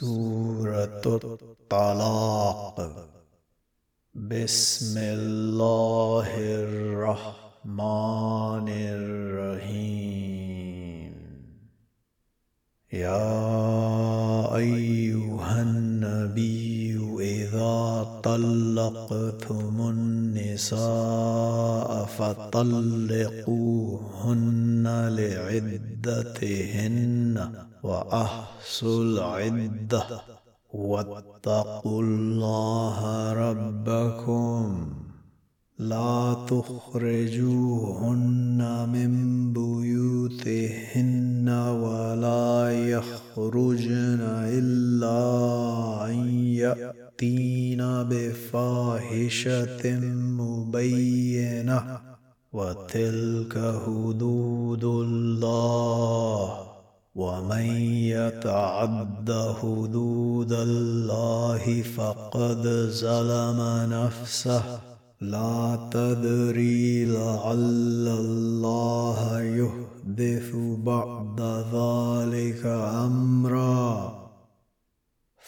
سورة الطلاق. بسم الله الرحمن الرحيم. يا أيها النبي إذا طلقتم النساء فطلقوهن لعدتهن وأحصوا العدة. واتقوا الله ربكم. لا تخرجوهن من بيوتهن ولا يخرجن إلا أن يأتين بفاحشة مبينة وتلك حدود الله ومن يتعد حدود الله فقد ظلم نفسه. لا تدري لعل الله يحدث بعد ذلك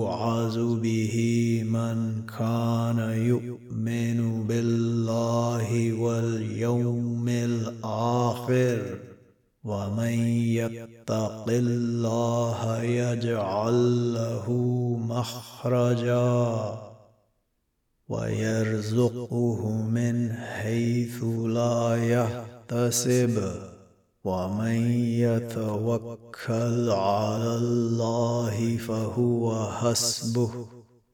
يوعظ به من كان يؤمن بالله واليوم الآخر ومن يتق الله يجعل له مخرجا ويرزقه من حيث لا يحتسب. ومن يتوكل على الله فهو حسبه.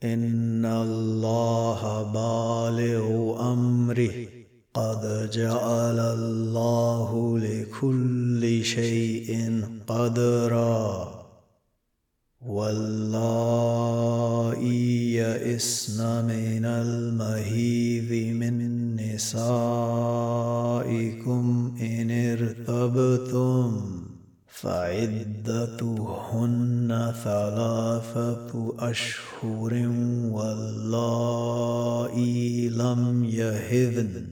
إن الله بالغ أمره. قد جعل الله لكل شيء قدرا. واللائي يئسن من المهيذ من نسائكم. ارتبتم فعدتهن ثلاثة أشهر واللائي لم يهذن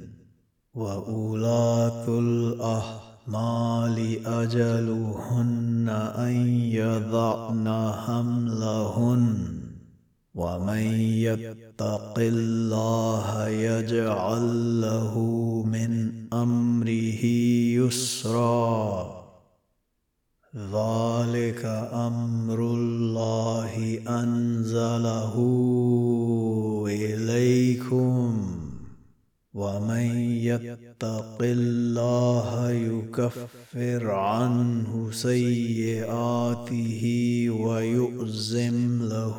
وأولاة الأحمال أجلهن أن يضعن حملهن ومن يتق الله يجعل له من أمره يسرا. ذلك أمر الله أنزله إليكم. ومن يتق الله يكفر عنه سيئاته ويؤزم له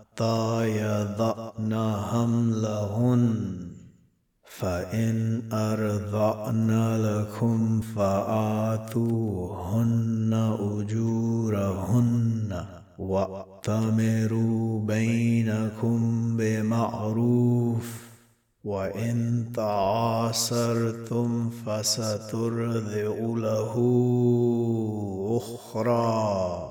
يضعن حملهن فإن أرضعن لكم فآتوهن أجورهن وأتمروا بينكم بمعروف وإن تعاسرتم فسترضع له أخرى.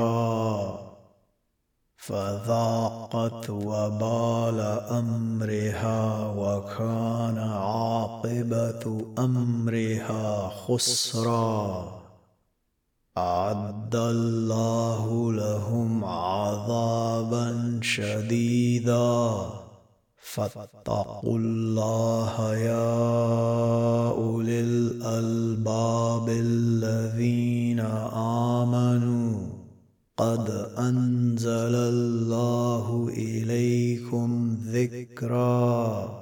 فذاقت وبال أمرها وكان عاقبة أمرها خسرا. أعد الله لهم عذابا شديدا. فاتقوا الله يا أولي الألباب الذين قد أنزل الله إليكم ذكرا.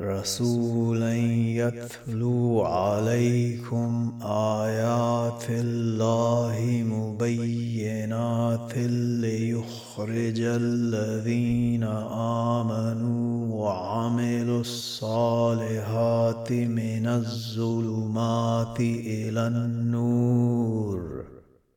رسولا يتلو عليكم آيات الله مبينات ليخرج الذين آمنوا وعملوا الصالحات من الظلمات إلى النور.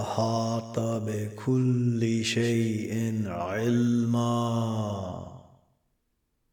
قد أحاط بكل شيء علما.